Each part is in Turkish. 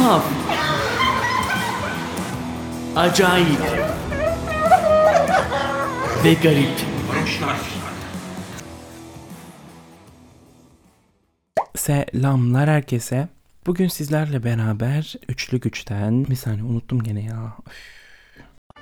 Tuhaf. Acayip. Ve garip. Selamlar herkese. Bugün sizlerle beraber Üçlü Güç'ten... Bir saniye unuttum gene ya.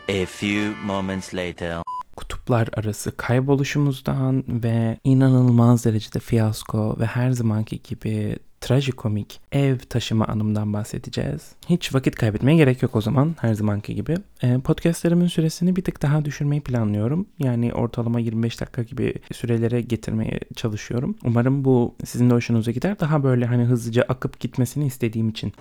Üf. A few moments later. Kutuplar arası kayboluşumuzdan ve inanılmaz derecede fiyasko ve her zamanki gibi trajikomik ev taşıma anımdan bahsedeceğiz. Hiç vakit kaybetmeye gerek yok o zaman her zamanki gibi. E, podcastlerimin süresini bir tık daha düşürmeyi planlıyorum. Yani ortalama 25 dakika gibi sürelere getirmeye çalışıyorum. Umarım bu sizin de hoşunuza gider. Daha böyle hani hızlıca akıp gitmesini istediğim için.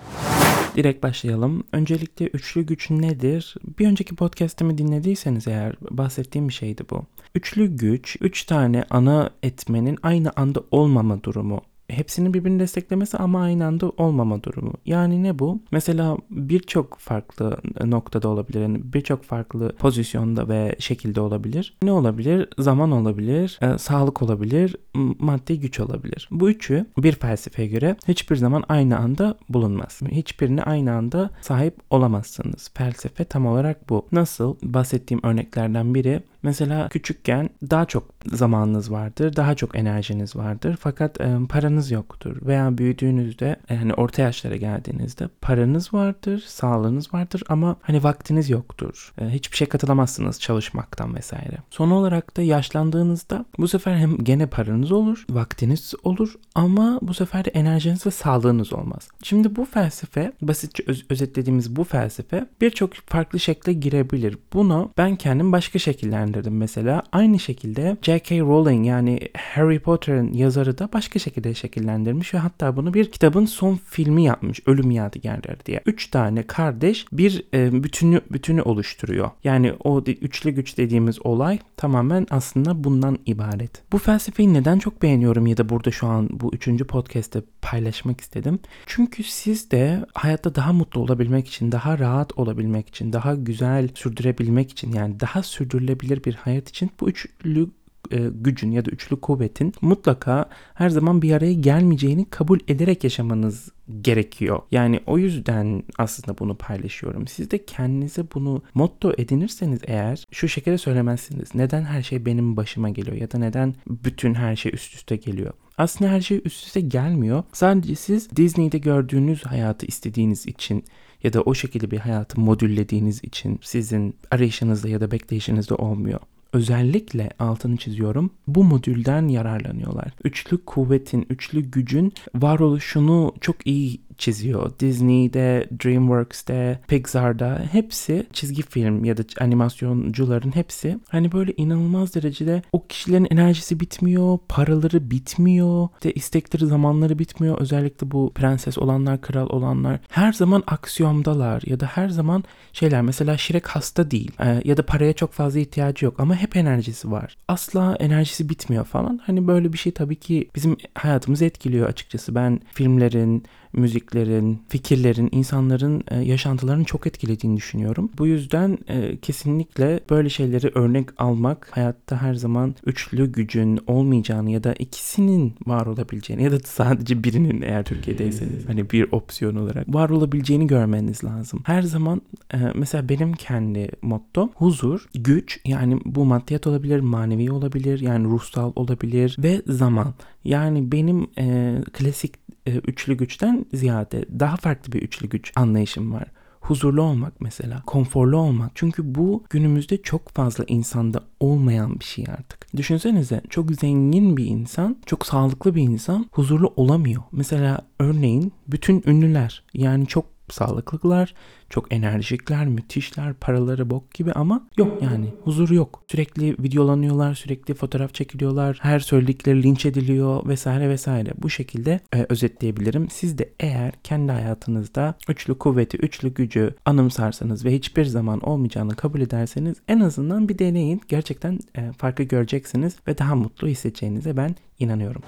Direkt başlayalım. Öncelikle üçlü güç nedir? Bir önceki podcast'imi dinlediyseniz eğer bahsettiğim bir şeydi bu. Üçlü güç, üç tane ana etmenin aynı anda olmama durumu hepsinin birbirini desteklemesi ama aynı anda olmama durumu. Yani ne bu? Mesela birçok farklı noktada olabilir. Yani birçok farklı pozisyonda ve şekilde olabilir. Ne olabilir? Zaman olabilir, e, sağlık olabilir, maddi güç olabilir. Bu üçü bir felsefeye göre hiçbir zaman aynı anda bulunmaz. Hiçbirini aynı anda sahip olamazsınız. Felsefe tam olarak bu. Nasıl? Bahsettiğim örneklerden biri Mesela küçükken daha çok zamanınız vardır, daha çok enerjiniz vardır fakat e, paranız yoktur. Veya büyüdüğünüzde yani orta yaşlara geldiğinizde paranız vardır, sağlığınız vardır ama hani vaktiniz yoktur. E, hiçbir şey katılamazsınız çalışmaktan vesaire. Son olarak da yaşlandığınızda bu sefer hem gene paranız olur, vaktiniz olur ama bu sefer de enerjiniz ve sağlığınız olmaz. Şimdi bu felsefe, basitçe öz- özetlediğimiz bu felsefe birçok farklı şekle girebilir. Bunu ben kendim başka şekiller değerlendirdim mesela. Aynı şekilde J.K. Rowling yani Harry Potter'ın yazarı da başka şekilde şekillendirmiş ve hatta bunu bir kitabın son filmi yapmış. Ölüm Yadigarları diye. Üç tane kardeş bir e, bütünü bütünü oluşturuyor. Yani o üçlü güç dediğimiz olay tamamen aslında bundan ibaret. Bu felsefeyi neden çok beğeniyorum ya da burada şu an bu üçüncü podcast'te paylaşmak istedim. Çünkü siz de hayatta daha mutlu olabilmek için, daha rahat olabilmek için, daha güzel sürdürebilmek için yani daha sürdürülebilir bir hayat için bu üçlü e, gücün ya da üçlü kuvvetin mutlaka her zaman bir araya gelmeyeceğini kabul ederek yaşamanız gerekiyor. Yani o yüzden aslında bunu paylaşıyorum. Siz de kendinize bunu motto edinirseniz eğer şu şekilde söylemezsiniz. Neden her şey benim başıma geliyor ya da neden bütün her şey üst üste geliyor? Aslında her şey üst üste gelmiyor. Sadece siz Disney'de gördüğünüz hayatı istediğiniz için ya da o şekilde bir hayatı modüllediğiniz için sizin arayışınızda ya da bekleyişinizde olmuyor. Özellikle altını çiziyorum bu modülden yararlanıyorlar. Üçlü kuvvetin, üçlü gücün varoluşunu çok iyi çiziyor. Disney'de, DreamWorks'te, Pixar'da hepsi çizgi film ya da animasyoncuların hepsi hani böyle inanılmaz derecede o kişilerin enerjisi bitmiyor, paraları bitmiyor, de istekleri zamanları bitmiyor. Özellikle bu prenses olanlar, kral olanlar her zaman aksiyondalar ya da her zaman şeyler mesela Şirek hasta değil e, ya da paraya çok fazla ihtiyacı yok ama hep enerjisi var. Asla enerjisi bitmiyor falan. Hani böyle bir şey tabii ki bizim hayatımızı etkiliyor açıkçası. Ben filmlerin, müziklerin, fikirlerin, insanların e, yaşantılarını çok etkilediğini düşünüyorum. Bu yüzden e, kesinlikle böyle şeyleri örnek almak hayatta her zaman üçlü gücün olmayacağını ya da ikisinin var olabileceğini ya da sadece birinin eğer Türkiye'deyseniz hani bir opsiyon olarak var olabileceğini görmeniz lazım. Her zaman e, mesela benim kendi motto huzur, güç yani bu maddiyat olabilir, manevi olabilir yani ruhsal olabilir ve zaman. Yani benim e, klasik üçlü güçten ziyade daha farklı bir üçlü güç anlayışım var. Huzurlu olmak mesela, konforlu olmak. Çünkü bu günümüzde çok fazla insanda olmayan bir şey artık. Düşünsenize çok zengin bir insan, çok sağlıklı bir insan huzurlu olamıyor. Mesela örneğin bütün ünlüler yani çok sağlıklılar, çok enerjikler, müthişler, paraları bok gibi ama yok yani huzur yok. Sürekli videolanıyorlar, sürekli fotoğraf çekiliyorlar, her söyledikleri linç ediliyor vesaire vesaire. Bu şekilde e, özetleyebilirim. Siz de eğer kendi hayatınızda üçlü kuvveti, üçlü gücü anımsarsanız ve hiçbir zaman olmayacağını kabul ederseniz en azından bir deneyin. Gerçekten e, farkı göreceksiniz ve daha mutlu hissedeceğinize ben inanıyorum.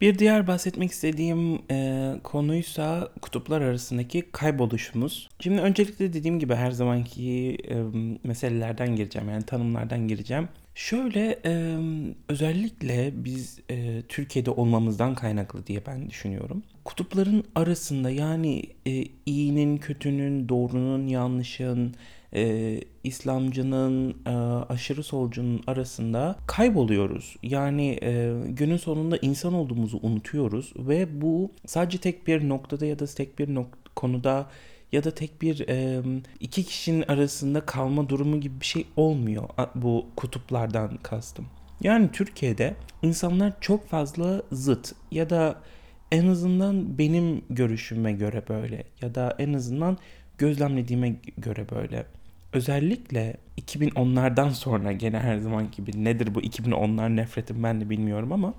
Bir diğer bahsetmek istediğim e, konuysa kutuplar arasındaki kayboluşumuz. Şimdi öncelikle dediğim gibi her zamanki e, meselelerden gireceğim yani tanımlardan gireceğim. Şöyle e, özellikle biz e, Türkiye'de olmamızdan kaynaklı diye ben düşünüyorum. kutupların arasında yani e, iyinin, kötünün, doğrunun, yanlışın, e, İslamcının, e, aşırı solcunun arasında kayboluyoruz. Yani e, günün sonunda insan olduğumuzu unutuyoruz ve bu sadece tek bir noktada ya da tek bir nok- konuda ya da tek bir e, iki kişinin arasında kalma durumu gibi bir şey olmuyor bu kutuplardan kastım. Yani Türkiye'de insanlar çok fazla zıt ya da en azından benim görüşüme göre böyle ya da en azından gözlemlediğime göre böyle. Özellikle 2010'lardan sonra gene her zaman gibi nedir bu 2010'lar nefretim ben de bilmiyorum ama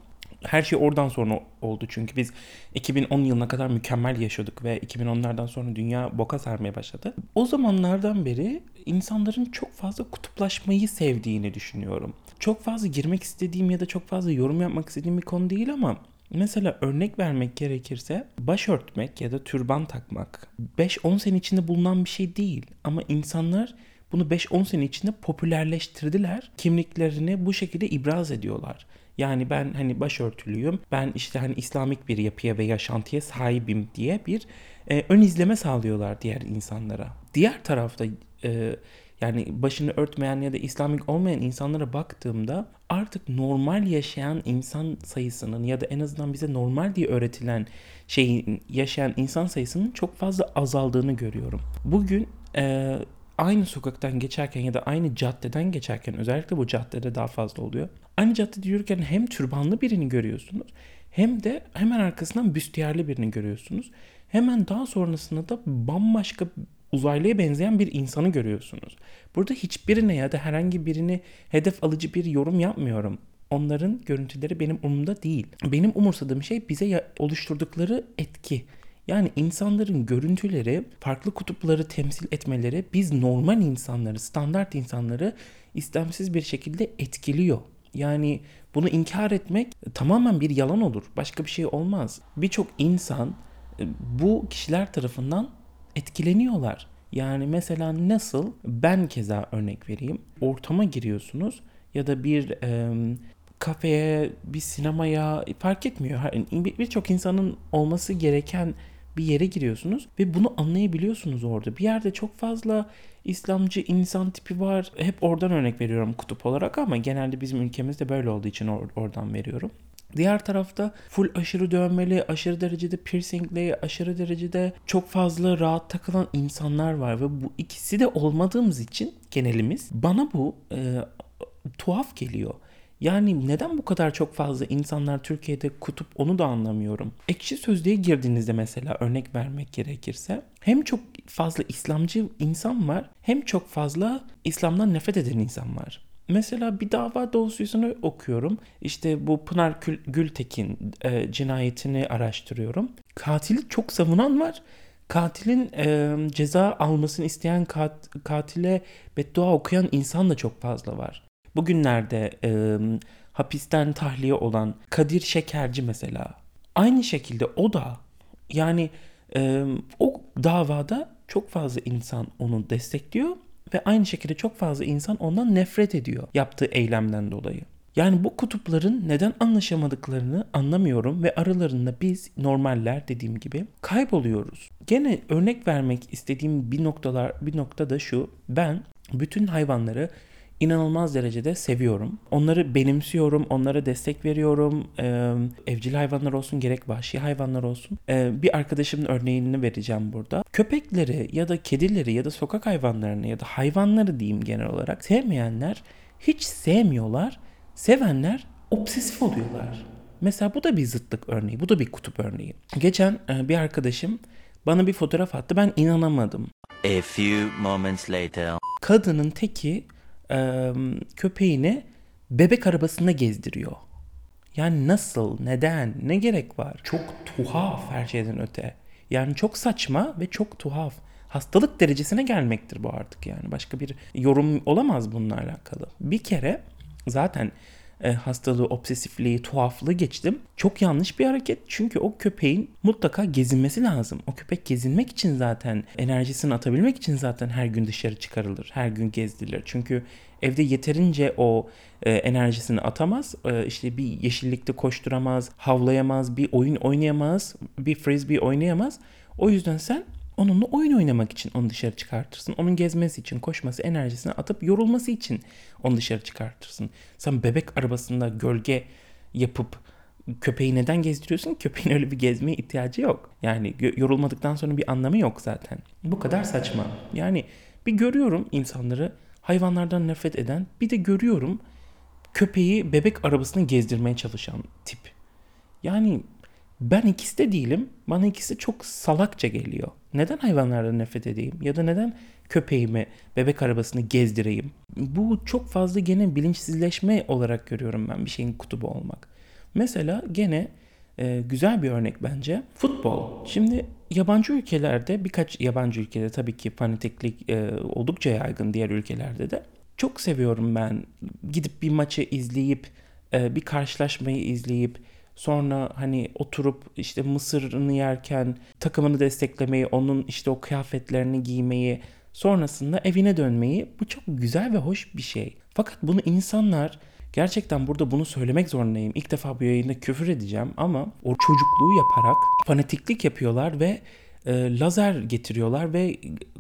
her şey oradan sonra oldu çünkü biz 2010 yılına kadar mükemmel yaşıyorduk ve 2010'lardan sonra dünya boka sarmaya başladı. O zamanlardan beri insanların çok fazla kutuplaşmayı sevdiğini düşünüyorum. Çok fazla girmek istediğim ya da çok fazla yorum yapmak istediğim bir konu değil ama Mesela örnek vermek gerekirse baş örtmek ya da türban takmak 5-10 sene içinde bulunan bir şey değil. Ama insanlar bunu 5-10 sene içinde popülerleştirdiler. Kimliklerini bu şekilde ibraz ediyorlar. Yani ben hani başörtülüyüm, ben işte hani İslamik bir yapıya ve yaşantıya sahibim diye bir e, ön izleme sağlıyorlar diğer insanlara. Diğer tarafta e, yani başını örtmeyen ya da İslamik olmayan insanlara baktığımda artık normal yaşayan insan sayısının ya da en azından bize normal diye öğretilen şeyin yaşayan insan sayısının çok fazla azaldığını görüyorum. Bugün e, aynı sokaktan geçerken ya da aynı caddeden geçerken özellikle bu caddede daha fazla oluyor. Aynı caddede yürürken hem türbanlı birini görüyorsunuz hem de hemen arkasından büstiyerli birini görüyorsunuz. Hemen daha sonrasında da bambaşka uzaylıya benzeyen bir insanı görüyorsunuz. Burada hiçbirine ya da herhangi birini hedef alıcı bir yorum yapmıyorum. Onların görüntüleri benim umurumda değil. Benim umursadığım şey bize oluşturdukları etki. Yani insanların görüntüleri, farklı kutupları temsil etmeleri biz normal insanları, standart insanları istemsiz bir şekilde etkiliyor. Yani bunu inkar etmek tamamen bir yalan olur. Başka bir şey olmaz. Birçok insan e, bu kişiler tarafından etkileniyorlar. Yani mesela nasıl ben keza örnek vereyim. Ortama giriyorsunuz ya da bir e, kafeye, bir sinemaya fark etmiyor. Birçok insanın olması gereken bir yere giriyorsunuz ve bunu anlayabiliyorsunuz orada. Bir yerde çok fazla İslamcı insan tipi var. Hep oradan örnek veriyorum kutup olarak ama genelde bizim ülkemizde böyle olduğu için or- oradan veriyorum. Diğer tarafta full aşırı dövmeli, aşırı derecede piercingli, aşırı derecede çok fazla rahat takılan insanlar var ve bu ikisi de olmadığımız için genelimiz bana bu e, tuhaf geliyor. Yani neden bu kadar çok fazla insanlar Türkiye'de kutup onu da anlamıyorum. Ekşi Sözlüğe girdiğinizde mesela örnek vermek gerekirse hem çok fazla İslamcı insan var hem çok fazla İslam'dan nefret eden insan var. Mesela bir dava dosyasını okuyorum. İşte bu Pınar Gültekin e, cinayetini araştırıyorum. Katili çok savunan var. Katilin e, ceza almasını isteyen kat, katile beddua okuyan insan da çok fazla var. Bugünlerde e, hapisten tahliye olan Kadir Şekerci mesela. Aynı şekilde o da yani e, o davada çok fazla insan onu destekliyor ve aynı şekilde çok fazla insan ondan nefret ediyor yaptığı eylemden dolayı. Yani bu kutupların neden anlaşamadıklarını anlamıyorum ve aralarında biz normaller dediğim gibi kayboluyoruz. Gene örnek vermek istediğim bir noktalar bir nokta da şu. Ben bütün hayvanları inanılmaz derecede seviyorum. Onları benimsiyorum, onlara destek veriyorum. Ee, evcil hayvanlar olsun gerek vahşi hayvanlar olsun. Ee, bir arkadaşımın örneğini vereceğim burada. Köpekleri ya da kedileri ya da sokak hayvanlarını ya da hayvanları diyeyim genel olarak sevmeyenler hiç sevmiyorlar. Sevenler obsesif oluyorlar. Mesela bu da bir zıtlık örneği. Bu da bir kutup örneği. Geçen bir arkadaşım bana bir fotoğraf attı. Ben inanamadım. A few moments later. Kadının teki e, köpeğini bebek arabasında gezdiriyor. Yani nasıl, neden, ne gerek var? Çok tuhaf her şeyden öte. Yani çok saçma ve çok tuhaf. Hastalık derecesine gelmektir bu artık yani. Başka bir yorum olamaz bununla alakalı. Bir kere zaten e, hastalığı, obsesifliği, tuhaflığı geçtim. Çok yanlış bir hareket. Çünkü o köpeğin mutlaka gezinmesi lazım. O köpek gezinmek için zaten enerjisini atabilmek için zaten her gün dışarı çıkarılır. Her gün gezdirilir. Çünkü evde yeterince o e, enerjisini atamaz. E, işte bir yeşillikte koşturamaz, havlayamaz, bir oyun oynayamaz, bir frisbee oynayamaz. O yüzden sen onunla oyun oynamak için onu dışarı çıkartırsın. Onun gezmesi için, koşması, enerjisini atıp yorulması için onu dışarı çıkartırsın. Sen bebek arabasında gölge yapıp köpeği neden gezdiriyorsun? Köpeğin öyle bir gezmeye ihtiyacı yok. Yani yorulmadıktan sonra bir anlamı yok zaten. Bu kadar saçma. Yani bir görüyorum insanları hayvanlardan nefret eden, bir de görüyorum köpeği bebek arabasını gezdirmeye çalışan tip. Yani ben ikisi de değilim. Bana ikisi çok salakça geliyor. Neden hayvanlardan nefret edeyim? Ya da neden köpeğimi bebek arabasını gezdireyim? Bu çok fazla gene bilinçsizleşme olarak görüyorum ben bir şeyin kutubu olmak. Mesela gene e, güzel bir örnek bence futbol. Şimdi yabancı ülkelerde birkaç yabancı ülkede tabii ki fanatiklik e, oldukça yaygın diğer ülkelerde de. Çok seviyorum ben gidip bir maçı izleyip e, bir karşılaşmayı izleyip Sonra hani oturup işte mısırını yerken takımını desteklemeyi, onun işte o kıyafetlerini giymeyi, sonrasında evine dönmeyi bu çok güzel ve hoş bir şey. Fakat bunu insanlar gerçekten burada bunu söylemek zorundayım. İlk defa bu yayında küfür edeceğim ama o çocukluğu yaparak fanatiklik yapıyorlar ve e, lazer getiriyorlar ve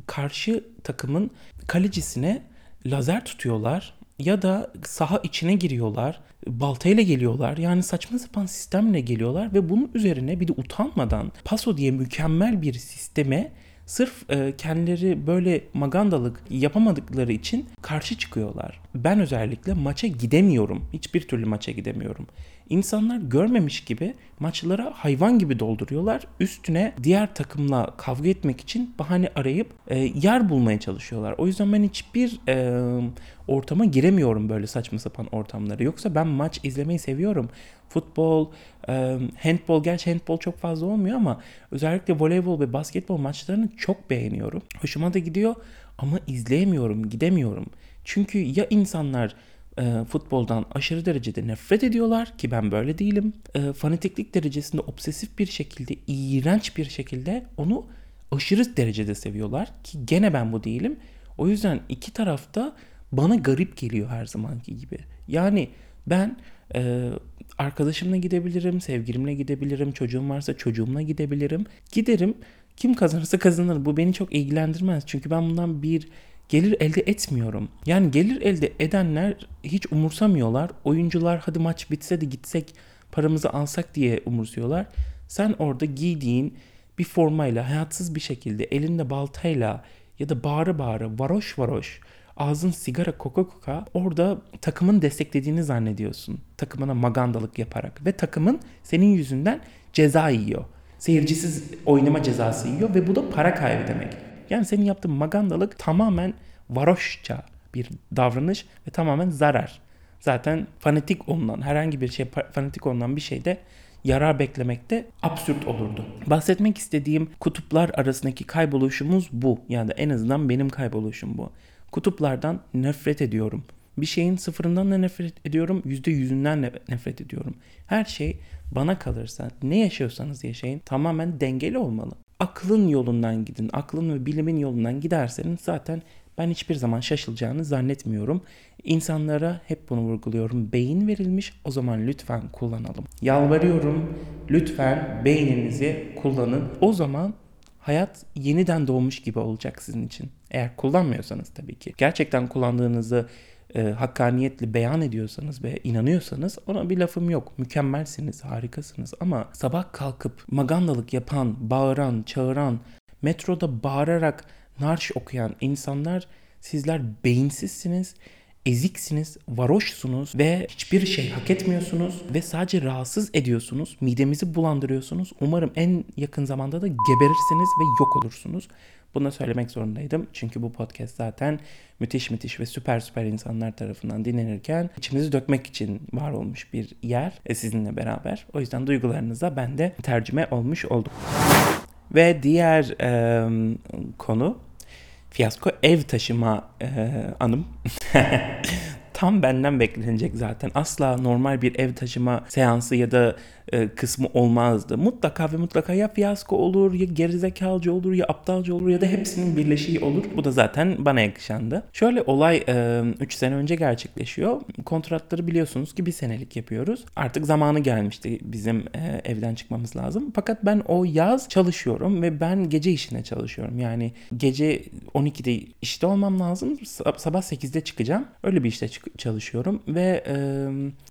karşı takımın kalecisine lazer tutuyorlar ya da saha içine giriyorlar, baltayla geliyorlar. Yani saçma sapan sistemle geliyorlar ve bunun üzerine bir de utanmadan Paso diye mükemmel bir sisteme sırf e, kendileri böyle magandalık yapamadıkları için karşı çıkıyorlar. Ben özellikle maça gidemiyorum. Hiçbir türlü maça gidemiyorum. İnsanlar görmemiş gibi maçlara hayvan gibi dolduruyorlar. Üstüne diğer takımla kavga etmek için bahane arayıp e, yer bulmaya çalışıyorlar. O yüzden ben hiçbir e, ortama giremiyorum böyle saçma sapan ortamları. Yoksa ben maç izlemeyi seviyorum. Futbol, e, handbol, gerçi handbol çok fazla olmuyor ama özellikle voleybol ve basketbol maçlarını çok beğeniyorum. Hoşuma da gidiyor ama izleyemiyorum, gidemiyorum. Çünkü ya insanlar e, futboldan aşırı derecede nefret ediyorlar ki ben böyle değilim. E, fanatiklik derecesinde obsesif bir şekilde, iğrenç bir şekilde onu aşırı derecede seviyorlar ki gene ben bu değilim. O yüzden iki tarafta bana garip geliyor her zamanki gibi. Yani ben e, arkadaşımla gidebilirim, sevgilimle gidebilirim, çocuğum varsa çocuğumla gidebilirim. Giderim, kim kazanırsa kazanır. Bu beni çok ilgilendirmez. Çünkü ben bundan bir gelir elde etmiyorum. Yani gelir elde edenler hiç umursamıyorlar. Oyuncular hadi maç bitse de gitsek paramızı alsak diye umursuyorlar. Sen orada giydiğin bir formayla hayatsız bir şekilde elinde baltayla ya da bağıra bağıra varoş varoş ağzın sigara koka koka orada takımın desteklediğini zannediyorsun. Takımına magandalık yaparak ve takımın senin yüzünden ceza yiyor. Seyircisiz oynama cezası yiyor ve bu da para kaybı demek. Yani senin yaptığın magandalık tamamen varoşça bir davranış ve tamamen zarar. Zaten fanatik olunan herhangi bir şey fanatik olunan bir şeyde yarar beklemek de absürt olurdu. Bahsetmek istediğim kutuplar arasındaki kayboluşumuz bu. Yani en azından benim kayboluşum bu. Kutuplardan nefret ediyorum. Bir şeyin sıfırından da nefret ediyorum, yüzde yüzünden de nefret ediyorum. Her şey bana kalırsa ne yaşıyorsanız yaşayın tamamen dengeli olmalı aklın yolundan gidin. Aklın ve bilimin yolundan giderseniz zaten ben hiçbir zaman şaşılacağını zannetmiyorum. İnsanlara hep bunu vurguluyorum. Beyin verilmiş o zaman lütfen kullanalım. Yalvarıyorum lütfen beyninizi kullanın. O zaman hayat yeniden doğmuş gibi olacak sizin için. Eğer kullanmıyorsanız tabii ki. Gerçekten kullandığınızı e, hakkaniyetle beyan ediyorsanız ve inanıyorsanız ona bir lafım yok. Mükemmelsiniz, harikasınız ama sabah kalkıp magandalık yapan, bağıran, çağıran, metroda bağırarak narş okuyan insanlar sizler beyinsizsiniz eziksiniz, varoşsunuz ve hiçbir şey hak etmiyorsunuz ve sadece rahatsız ediyorsunuz. Midemizi bulandırıyorsunuz. Umarım en yakın zamanda da geberirsiniz ve yok olursunuz. Bunu söylemek zorundaydım. Çünkü bu podcast zaten müthiş müthiş ve süper süper insanlar tarafından dinlenirken içimizi dökmek için var olmuş bir yer e, sizinle beraber. O yüzden duygularınıza ben de tercüme olmuş oldum. Ve diğer e, konu fiyasko ev taşıma e, anım. tam benden beklenecek zaten. Asla normal bir ev taşıma seansı ya da e, kısmı olmazdı. Mutlaka ve mutlaka ya fiyasko olur ya gerizekalcı olur ya aptalca olur ya da hepsinin birleşiği olur. Bu da zaten bana yakışandı. Şöyle olay 3 sene önce gerçekleşiyor. Kontratları biliyorsunuz ki bir senelik yapıyoruz. Artık zamanı gelmişti bizim e, evden çıkmamız lazım. Fakat ben o yaz çalışıyorum ve ben gece işine çalışıyorum. Yani gece 12'de işte olmam lazım. Sabah 8'de çıkacağım. Öyle bir işte çalışıyorum ve e,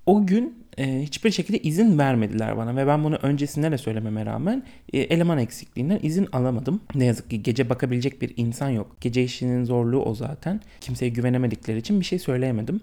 o gün e, hiçbir şekilde izin vermediler bana ve ben bunu öncesinde de söylememe rağmen e, eleman eksikliğinden izin alamadım. Ne yazık ki gece bakabilecek bir insan yok. Gece işinin zorluğu o zaten. Kimseye güvenemedikleri için bir şey söyleyemedim.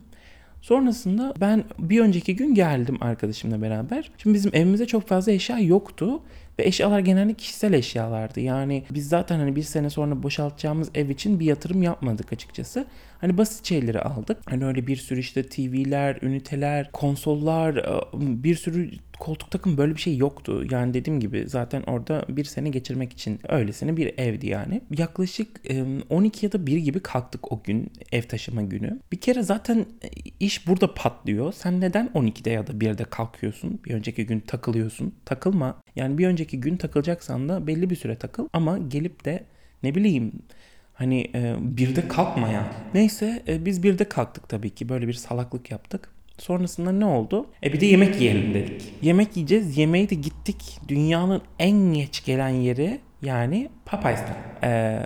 Sonrasında ben bir önceki gün geldim arkadaşımla beraber. Şimdi bizim evimizde çok fazla eşya yoktu. Ve eşyalar genelde kişisel eşyalardı. Yani biz zaten hani bir sene sonra boşaltacağımız ev için bir yatırım yapmadık açıkçası. Hani basit şeyleri aldık. Hani öyle bir sürü işte TV'ler, üniteler, konsollar, e, bir sürü koltuk takım böyle bir şey yoktu. Yani dediğim gibi zaten orada bir sene geçirmek için öylesine bir evdi yani. Yaklaşık 12 ya da 1 gibi kalktık o gün ev taşıma günü. Bir kere zaten e, iş burada patlıyor. Sen neden 12'de ya da 1'de kalkıyorsun? Bir önceki gün takılıyorsun. Takılma. Yani bir önceki gün takılacaksan da belli bir süre takıl ama gelip de ne bileyim Hani e, birde kalkmayan. Neyse e, biz birde kalktık tabii ki. Böyle bir salaklık yaptık. Sonrasında ne oldu? E bir de yemek yiyelim dedik. Yemek yiyeceğiz. Yemeğe de gittik. Dünyanın en geç gelen yeri yani Popeyes'ta. E,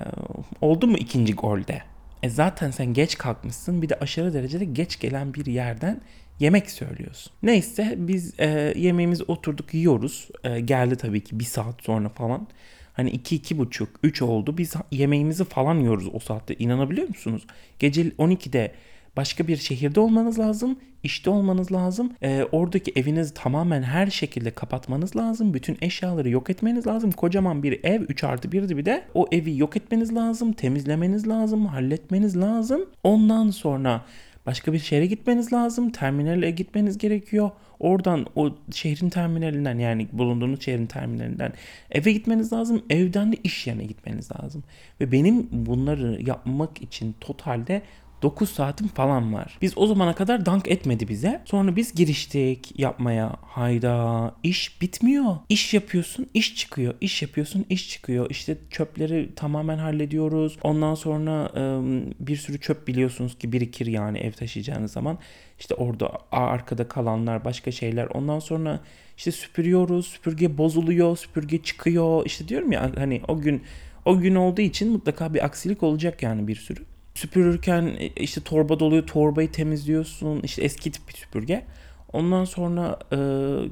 oldu mu ikinci golde? E zaten sen geç kalkmışsın. Bir de aşırı derecede geç gelen bir yerden yemek söylüyorsun. Neyse biz e, yemeğimizi oturduk yiyoruz. E, geldi tabii ki bir saat sonra falan. Hani 2 iki, buçuk 3 oldu. Biz yemeğimizi falan yiyoruz o saatte. İnanabiliyor musunuz? Gece 12'de başka bir şehirde olmanız lazım. işte olmanız lazım. E, oradaki evinizi tamamen her şekilde kapatmanız lazım. Bütün eşyaları yok etmeniz lazım. Kocaman bir ev 3 artı 1'di bir de. O evi yok etmeniz lazım. Temizlemeniz lazım. Halletmeniz lazım. Ondan sonra başka bir şehre gitmeniz lazım. Terminale gitmeniz gerekiyor. Oradan o şehrin terminalinden yani bulunduğunuz şehrin terminalinden eve gitmeniz lazım. Evden de iş yerine gitmeniz lazım. Ve benim bunları yapmak için totalde 9 saatim falan var. Biz o zamana kadar dank etmedi bize. Sonra biz giriştik yapmaya. Hayda iş bitmiyor. İş yapıyorsun iş çıkıyor. İş yapıyorsun iş çıkıyor. İşte çöpleri tamamen hallediyoruz. Ondan sonra bir sürü çöp biliyorsunuz ki birikir yani ev taşıyacağınız zaman. İşte orada arkada kalanlar başka şeyler. Ondan sonra işte süpürüyoruz. Süpürge bozuluyor. Süpürge çıkıyor. İşte diyorum ya hani o gün o gün olduğu için mutlaka bir aksilik olacak yani bir sürü süpürürken e, işte torba doluyor torbayı temizliyorsun işte eski tip bir süpürge. Ondan sonra e,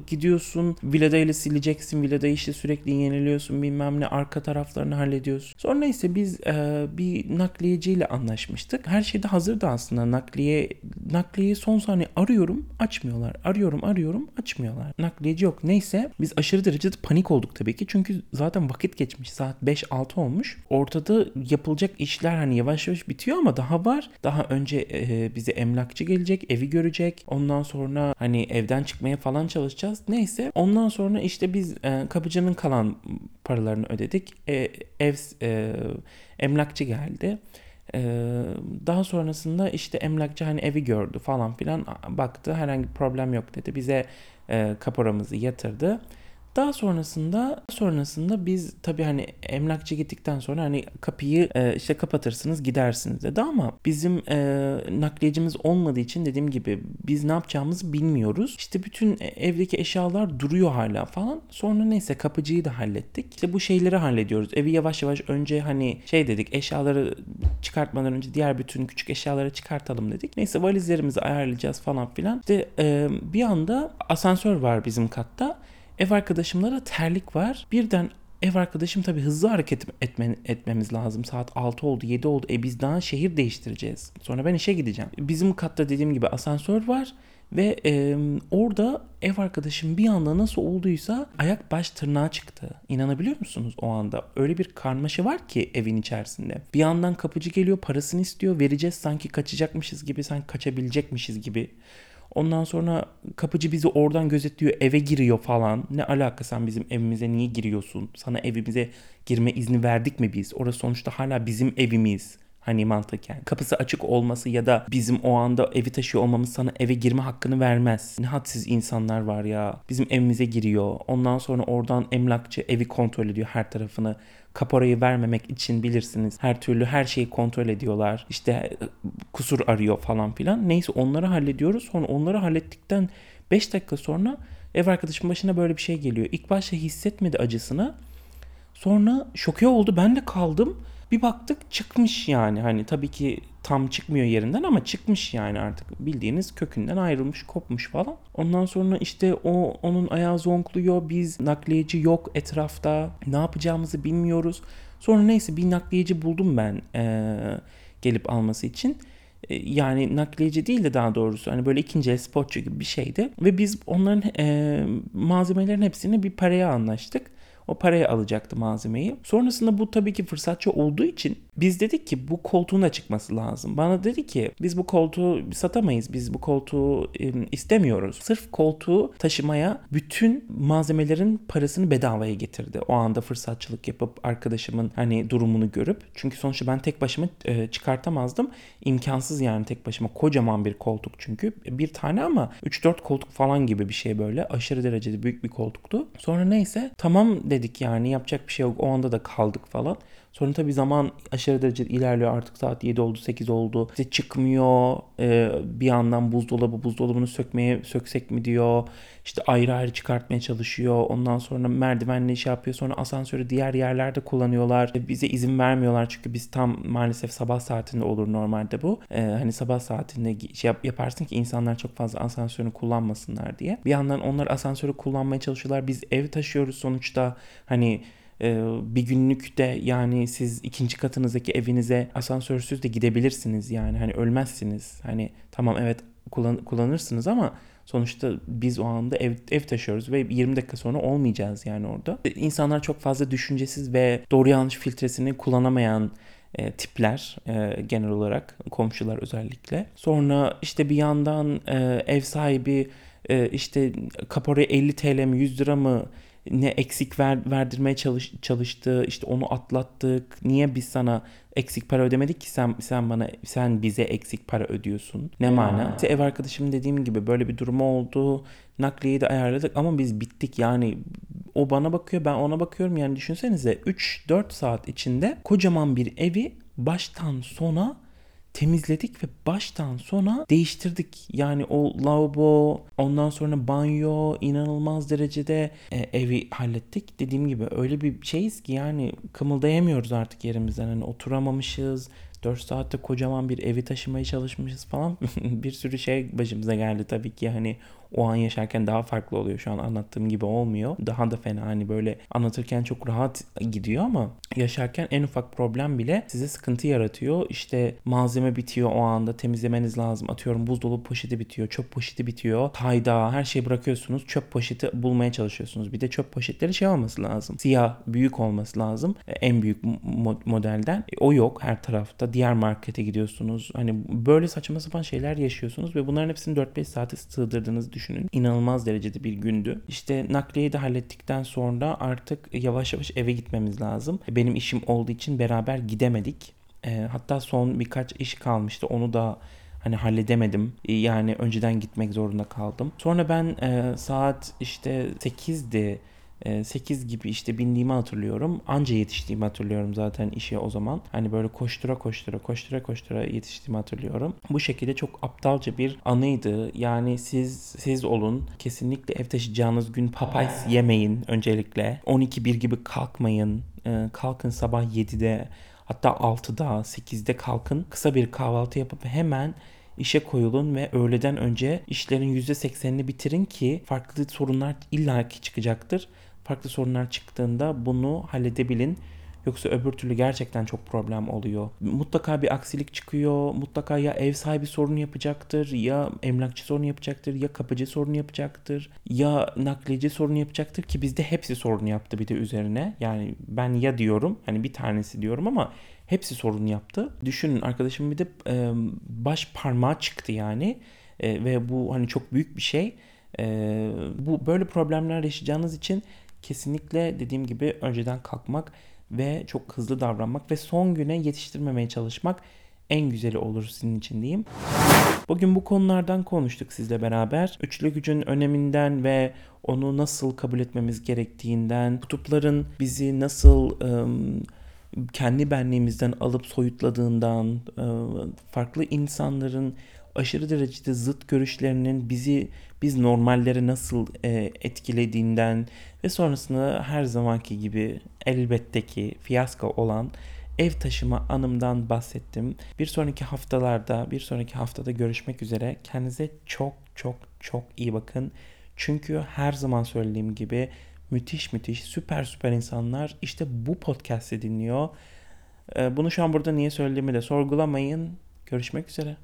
gidiyorsun Vilada'yla sileceksin. Villada'yı işte sürekli yeniliyorsun bilmem ne arka taraflarını hallediyorsun. Sonra ise biz e, bir nakliyeciyle anlaşmıştık. Her şey de hazırdı aslında. Nakliye nakliyeyi son saniye arıyorum açmıyorlar. Arıyorum arıyorum açmıyorlar. Nakliyeci yok. Neyse biz aşırı derecede panik olduk tabii ki. Çünkü zaten vakit geçmiş. Saat 5-6 olmuş. Ortada yapılacak işler hani yavaş yavaş bitiyor ama daha var. Daha önce e, bize emlakçı gelecek, evi görecek. Ondan sonra hani evden çıkmaya falan çalışacağız. Neyse ondan sonra işte biz e, kapıcının kalan paralarını ödedik. E, ev e, emlakçı geldi. E, daha sonrasında işte emlakçı hani evi gördü falan filan baktı herhangi bir problem yok dedi. Bize e, kaporamızı yatırdı. Daha sonrasında sonrasında biz tabii hani emlakçı gittikten sonra hani kapıyı e, işte kapatırsınız gidersiniz dedi ama bizim e, nakliyecimiz olmadığı için dediğim gibi biz ne yapacağımızı bilmiyoruz. İşte bütün evdeki eşyalar duruyor hala falan. Sonra neyse kapıcıyı da hallettik. İşte bu şeyleri hallediyoruz. Evi yavaş yavaş önce hani şey dedik eşyaları çıkartmadan önce diğer bütün küçük eşyaları çıkartalım dedik. Neyse valizlerimizi ayarlayacağız falan filan. İşte e, bir anda asansör var bizim katta. Ev arkadaşımla da terlik var. Birden ev arkadaşım tabii hızlı hareket etme, etmemiz lazım. Saat 6 oldu 7 oldu. E biz daha şehir değiştireceğiz. Sonra ben işe gideceğim. Bizim katta dediğim gibi asansör var. Ve e, orada ev arkadaşım bir anda nasıl olduysa ayak baş tırnağa çıktı. İnanabiliyor musunuz o anda? Öyle bir karmaşa var ki evin içerisinde. Bir yandan kapıcı geliyor parasını istiyor. Vereceğiz sanki kaçacakmışız gibi sanki kaçabilecekmişiz gibi. Ondan sonra kapıcı bizi oradan gözetliyor eve giriyor falan. Ne alaka sen bizim evimize niye giriyorsun? Sana evimize girme izni verdik mi biz? Orası sonuçta hala bizim evimiz. Hani mantıken. Kapısı açık olması ya da bizim o anda evi taşıyor olmamız sana eve girme hakkını vermez. Ne hadsiz insanlar var ya. Bizim evimize giriyor. Ondan sonra oradan emlakçı evi kontrol ediyor her tarafını. Kaporayı vermemek için bilirsiniz. Her türlü her şeyi kontrol ediyorlar. İşte e, kusur arıyor falan filan. Neyse onları hallediyoruz. Sonra onları hallettikten 5 dakika sonra ev arkadaşım başına böyle bir şey geliyor. İlk başta hissetmedi acısını. Sonra şoke oldu. Ben de kaldım. Bir baktık çıkmış yani. Hani tabii ki tam çıkmıyor yerinden ama çıkmış yani artık bildiğiniz kökünden ayrılmış, kopmuş falan. Ondan sonra işte o onun ayağı zonkluyor. Biz nakliyeci yok etrafta. Ne yapacağımızı bilmiyoruz. Sonra neyse bir nakliyeci buldum ben ee, gelip alması için yani nakliyeci değil de daha doğrusu hani böyle ikinci el spotçu gibi bir şeydi ve biz onların e, malzemelerin hepsini bir paraya anlaştık. O paraya alacaktı malzemeyi. Sonrasında bu tabii ki fırsatçı olduğu için biz dedik ki bu koltuğun da çıkması lazım. Bana dedi ki biz bu koltuğu satamayız. Biz bu koltuğu istemiyoruz. Sırf koltuğu taşımaya bütün malzemelerin parasını bedavaya getirdi. O anda fırsatçılık yapıp arkadaşımın hani durumunu görüp. Çünkü sonuçta ben tek başıma e, çıkartamazdım. İmkansız yani tek başıma. Kocaman bir koltuk çünkü. Bir tane ama 3-4 koltuk falan gibi bir şey böyle. Aşırı derecede büyük bir koltuktu. Sonra neyse tamam dedik yani yapacak bir şey yok. O anda da kaldık falan. Sonra tabii zaman aşırı derece ilerliyor artık saat 7 oldu 8 oldu. İşte çıkmıyor ee, bir yandan buzdolabı buzdolabını sökmeye söksek mi diyor. İşte ayrı ayrı çıkartmaya çalışıyor. Ondan sonra merdivenle iş yapıyor. Sonra asansörü diğer yerlerde kullanıyorlar. E, bize izin vermiyorlar çünkü biz tam maalesef sabah saatinde olur normalde bu. Ee, hani sabah saatinde şey yap, yaparsın ki insanlar çok fazla asansörü kullanmasınlar diye. Bir yandan onlar asansörü kullanmaya çalışıyorlar. Biz ev taşıyoruz sonuçta. Hani bir günlük de yani siz ikinci katınızdaki evinize asansörsüz de gidebilirsiniz yani hani ölmezsiniz. Hani tamam evet kullan, kullanırsınız ama sonuçta biz o anda ev, ev taşıyoruz ve 20 dakika sonra olmayacağız yani orada. İnsanlar çok fazla düşüncesiz ve doğru yanlış filtresini kullanamayan e, tipler e, genel olarak komşular özellikle. Sonra işte bir yandan e, ev sahibi e, işte kaporaya 50 TL mi 100 lira mı ne eksik ver, verdirmeye çalış, çalıştı işte onu atlattık. Niye biz sana eksik para ödemedik ki? Sen sen bana sen bize eksik para ödüyorsun. Ne mana? İşte ev arkadaşım dediğim gibi böyle bir durum oldu. Nakliyeyi de ayarladık ama biz bittik. Yani o bana bakıyor ben ona bakıyorum. Yani düşünsenize 3-4 saat içinde kocaman bir evi baştan sona temizledik ve baştan sona değiştirdik. Yani o lavabo, ondan sonra banyo inanılmaz derecede e, evi hallettik. Dediğim gibi öyle bir şeyiz ki yani kımıldayamıyoruz artık yerimizden. Hani oturamamışız. 4 saatte kocaman bir evi taşımaya çalışmışız falan. bir sürü şey başımıza geldi tabii ki hani o an yaşarken daha farklı oluyor. Şu an anlattığım gibi olmuyor. Daha da fena hani böyle anlatırken çok rahat gidiyor ama yaşarken en ufak problem bile size sıkıntı yaratıyor. İşte malzeme bitiyor o anda temizlemeniz lazım. Atıyorum buzdolabı poşeti bitiyor, çöp poşeti bitiyor. Hayda her şeyi bırakıyorsunuz. Çöp poşeti bulmaya çalışıyorsunuz. Bir de çöp poşetleri şey olması lazım. Siyah, büyük olması lazım. E, en büyük modelden. E, o yok her tarafta. Diğer markete gidiyorsunuz. Hani böyle saçma sapan şeyler yaşıyorsunuz ve bunların hepsini 4-5 saate sığdırdığınızı düşünün düşünün. İnanılmaz derecede bir gündü. İşte nakliyeyi de hallettikten sonra artık yavaş yavaş eve gitmemiz lazım. Benim işim olduğu için beraber gidemedik. E, hatta son birkaç iş kalmıştı. Onu da hani halledemedim. Yani önceden gitmek zorunda kaldım. Sonra ben e, saat işte 8'di 8 ee, gibi işte bindiğimi hatırlıyorum. Anca yetiştiğimi hatırlıyorum zaten işe o zaman. Hani böyle koştura koştura koştura koştura yetiştiğimi hatırlıyorum. Bu şekilde çok aptalca bir anıydı. Yani siz siz olun. Kesinlikle ev taşıyacağınız gün papayz yemeyin öncelikle. 12-1 gibi kalkmayın. Ee, kalkın sabah 7'de hatta 6'da 8'de kalkın. Kısa bir kahvaltı yapıp hemen işe koyulun ve öğleden önce işlerin %80'ini bitirin ki farklı sorunlar illaki çıkacaktır farklı sorunlar çıktığında bunu halledebilin. Yoksa öbür türlü gerçekten çok problem oluyor. Mutlaka bir aksilik çıkıyor. Mutlaka ya ev sahibi sorunu yapacaktır, ya emlakçı sorunu yapacaktır, ya kapıcı sorunu yapacaktır, ya nakliyeci sorunu yapacaktır ki bizde hepsi sorunu yaptı bir de üzerine. Yani ben ya diyorum, hani bir tanesi diyorum ama hepsi sorun yaptı. Düşünün arkadaşım bir de e, baş parmağı çıktı yani. E, ve bu hani çok büyük bir şey. E, bu böyle problemler yaşayacağınız için kesinlikle dediğim gibi önceden kalkmak ve çok hızlı davranmak ve son güne yetiştirmemeye çalışmak en güzeli olur sizin için diyeyim. Bugün bu konulardan konuştuk sizle beraber. Üçlü gücün öneminden ve onu nasıl kabul etmemiz gerektiğinden, kutupların bizi nasıl ım, kendi benliğimizden alıp soyutladığından, ıı, farklı insanların aşırı derecede zıt görüşlerinin bizi biz normallere nasıl e, etkilediğinden ve sonrasında her zamanki gibi elbette ki fiyasko olan ev taşıma anımdan bahsettim. Bir sonraki haftalarda, bir sonraki haftada görüşmek üzere. Kendinize çok çok çok iyi bakın. Çünkü her zaman söylediğim gibi müthiş müthiş süper süper insanlar işte bu podcast'i dinliyor. Ee, Bunu şu an burada niye söylediğimi de sorgulamayın. Görüşmek üzere.